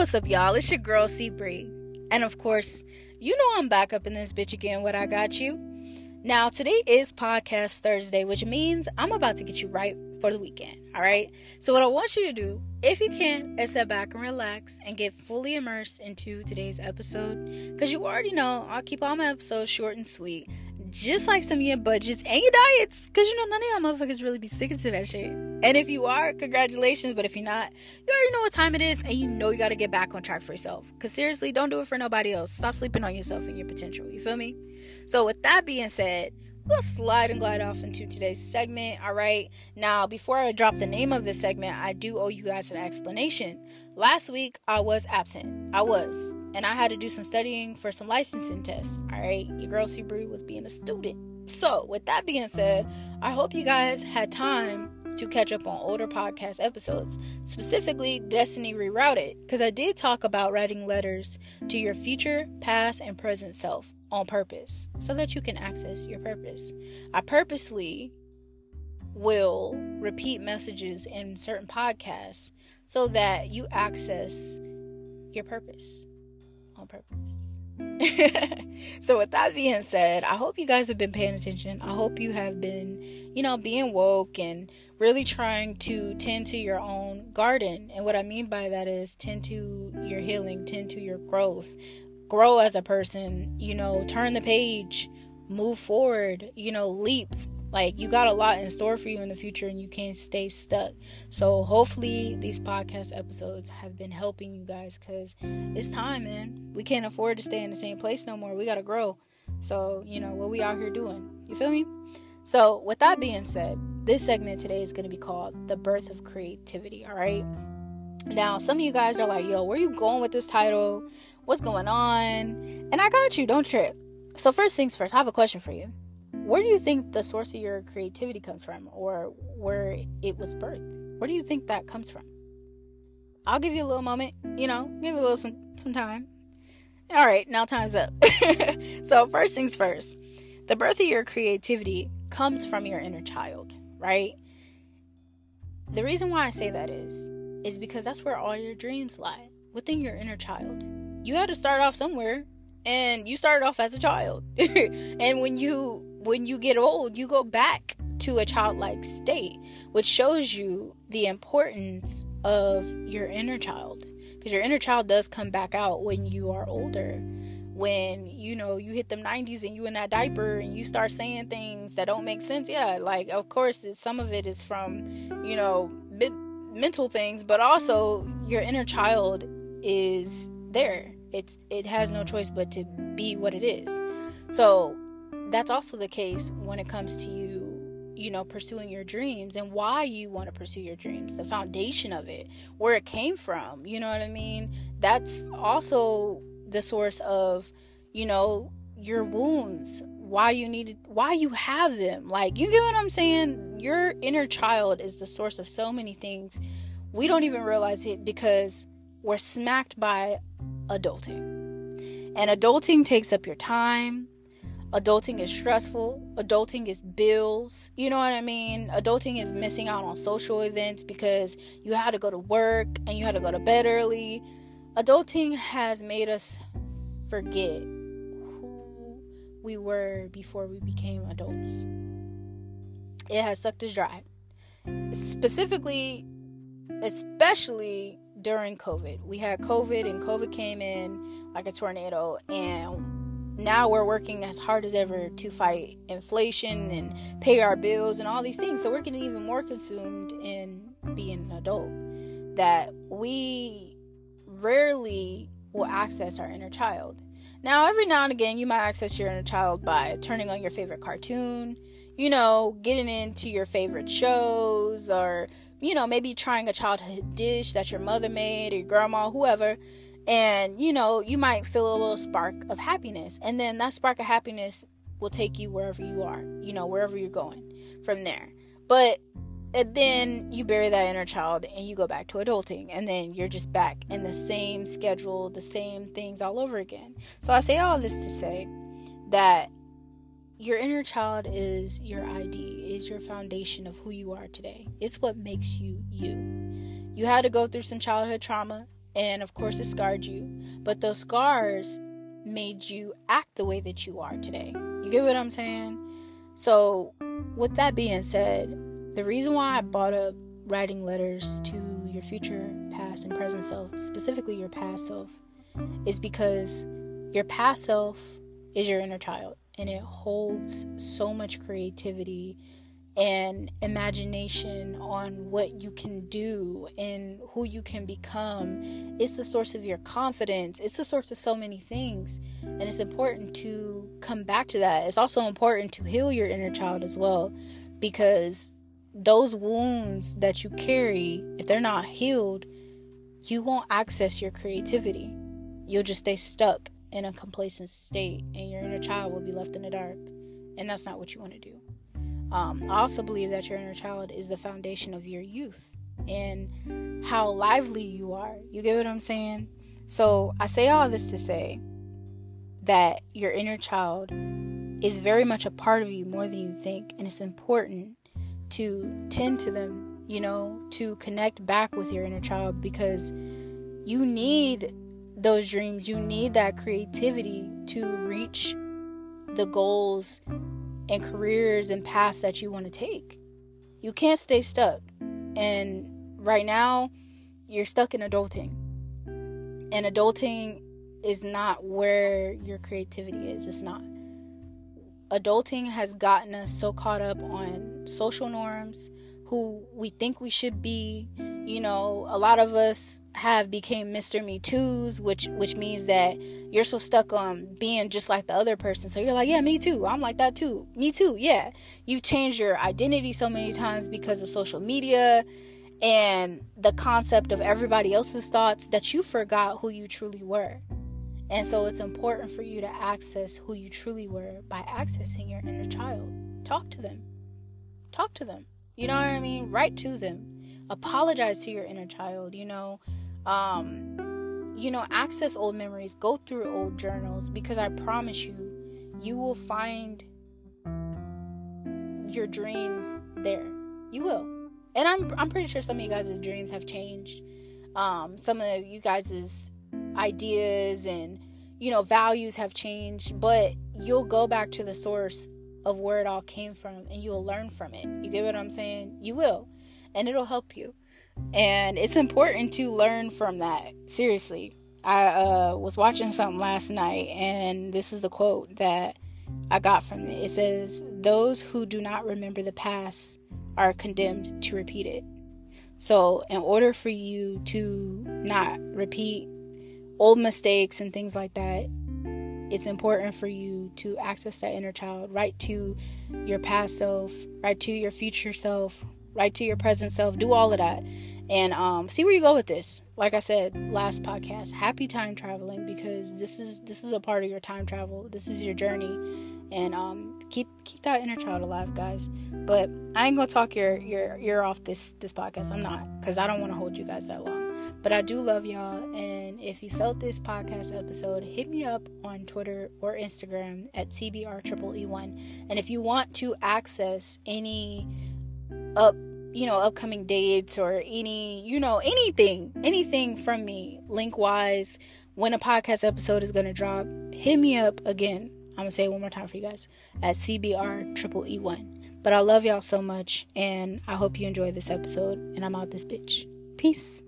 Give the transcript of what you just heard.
what's up, y'all? It's your girl, C Bree. And of course, you know I'm back up in this bitch again. What I got you? Now, today is Podcast Thursday, which means I'm about to get you right for the weekend. All right. So, what I want you to do, if you can, is sit back and relax and get fully immersed into today's episode. Because you already know I'll keep all my episodes short and sweet just like some of your budgets and your diets. Because you know, none of y'all motherfuckers really be sticking to that shit. And if you are, congratulations. But if you're not, you already know what time it is and you know you got to get back on track for yourself. Because seriously, don't do it for nobody else. Stop sleeping on yourself and your potential. You feel me? So, with that being said, we'll slide and glide off into today's segment. All right. Now, before I drop the name of this segment, I do owe you guys an explanation. Last week, I was absent. I was. And I had to do some studying for some licensing tests. All right. Your girl C was being a student. So, with that being said, I hope you guys had time to catch up on older podcast episodes, specifically Destiny Rerouted, because I did talk about writing letters to your future, past, and present self on purpose so that you can access your purpose. I purposely will repeat messages in certain podcasts so that you access your purpose on purpose. so with that being said, I hope you guys have been paying attention. I hope you have been, you know, being woke and really trying to tend to your own garden. And what I mean by that is tend to your healing, tend to your growth, grow as a person, you know, turn the page, move forward, you know, leap. Like you got a lot in store for you in the future and you can't stay stuck. So hopefully these podcast episodes have been helping you guys cuz it's time, man. We can't afford to stay in the same place no more. We got to grow. So, you know, what we out here doing. You feel me? So, with that being said, this segment today is going to be called The Birth of Creativity, all right? Now, some of you guys are like, yo, where you going with this title? What's going on? And I got you, don't trip. So, first things first, I have a question for you. Where do you think the source of your creativity comes from, or where it was birthed? Where do you think that comes from? I'll give you a little moment, you know, give you a little some, some time. All right, now time's up. so, first things first, the birth of your creativity comes from your inner child, right? The reason why I say that is, is because that's where all your dreams lie within your inner child. You had to start off somewhere and you started off as a child. and when you when you get old, you go back to a childlike state, which shows you the importance of your inner child because your inner child does come back out when you are older when you know you hit them 90s and you in that diaper and you start saying things that don't make sense yeah like of course some of it is from you know mental things, but also your inner child is there. It's it has no choice but to be what it is. So that's also the case when it comes to you, you know, pursuing your dreams and why you want to pursue your dreams, the foundation of it, where it came from. You know what I mean? That's also the source of, you know, your wounds, why you needed why you have them like you get what i'm saying your inner child is the source of so many things we don't even realize it because we're smacked by adulting and adulting takes up your time adulting is stressful adulting is bills you know what i mean adulting is missing out on social events because you had to go to work and you had to go to bed early adulting has made us forget who we were before we became adults. It has sucked us dry. Specifically, especially during COVID. We had COVID and COVID came in like a tornado and now we're working as hard as ever to fight inflation and pay our bills and all these things. So we're getting even more consumed in being an adult that we rarely will access our inner child. Now, every now and again, you might access your inner child by turning on your favorite cartoon, you know, getting into your favorite shows, or, you know, maybe trying a childhood dish that your mother made or your grandma, whoever. And, you know, you might feel a little spark of happiness. And then that spark of happiness will take you wherever you are, you know, wherever you're going from there. But and then you bury that inner child and you go back to adulting and then you're just back in the same schedule the same things all over again so i say all this to say that your inner child is your id is your foundation of who you are today it's what makes you you you had to go through some childhood trauma And of course, it scarred you. But those scars made you act the way that you are today. You get what I'm saying? So, with that being said, the reason why I brought up writing letters to your future, past, and present self, specifically your past self, is because your past self is your inner child and it holds so much creativity and imagination on what you can do and who you can become. It's the source of your confidence. It's the source of so many things. And it's important to come back to that. It's also important to heal your inner child as well because those wounds that you carry, if they're not healed, you won't access your creativity. You'll just stay stuck in a complacent state and your inner child will be left in the dark. And that's not what you want to do. Um, I also believe that your inner child is the foundation of your youth and how lively you are. You get what I'm saying? So I say all this to say that your inner child is very much a part of you more than you think, and it's important to tend to them, you know, to connect back with your inner child because you need those dreams, you need that creativity to reach the goals and careers and paths that you want to take. You can't stay stuck. And right now, you're stuck in adulting. And adulting is not where your creativity is. It's not. Adulting has gotten us so caught up on social norms, who we think we should be. You know, a lot of us have became Mr. Me Too's, which which means that you're so stuck on being just like the other person. So you're like, yeah, me too. I'm like that too. Me too. Yeah. You've changed your identity so many times because of social media and the concept of everybody else's thoughts that you forgot who you truly were. And so it's important for you to access who you truly were by accessing your inner child. Talk to them. Talk to them. You know what I mean? Write to them. Apologize to your inner child, you know. Um, you know, access old memories, go through old journals because I promise you, you will find your dreams there. You will. And I'm I'm pretty sure some of you guys' dreams have changed. Um, some of you guys' ideas and you know values have changed, but you'll go back to the source of where it all came from and you'll learn from it. You get what I'm saying? You will. And it'll help you. And it's important to learn from that. Seriously. I uh, was watching something last night and this is the quote that I got from it. It says, Those who do not remember the past are condemned to repeat it. So, in order for you to not repeat old mistakes and things like that, it's important for you to access that inner child, write to your past self, write to your future self, write to your present self, do all of that. And um, see where you go with this. Like I said last podcast, happy time traveling because this is this is a part of your time travel. This is your journey, and um, keep keep that inner child alive, guys. But I ain't gonna talk your your ear off this this podcast. I'm not because I don't want to hold you guys that long. But I do love y'all. And if you felt this podcast episode, hit me up on Twitter or Instagram at CBR triple E one. And if you want to access any up you know upcoming dates or any you know anything anything from me link wise when a podcast episode is gonna drop hit me up again. I'm gonna say it one more time for you guys at cbr triple e1 but i love y'all so much and i hope you enjoy this episode and i'm out this bitch. Peace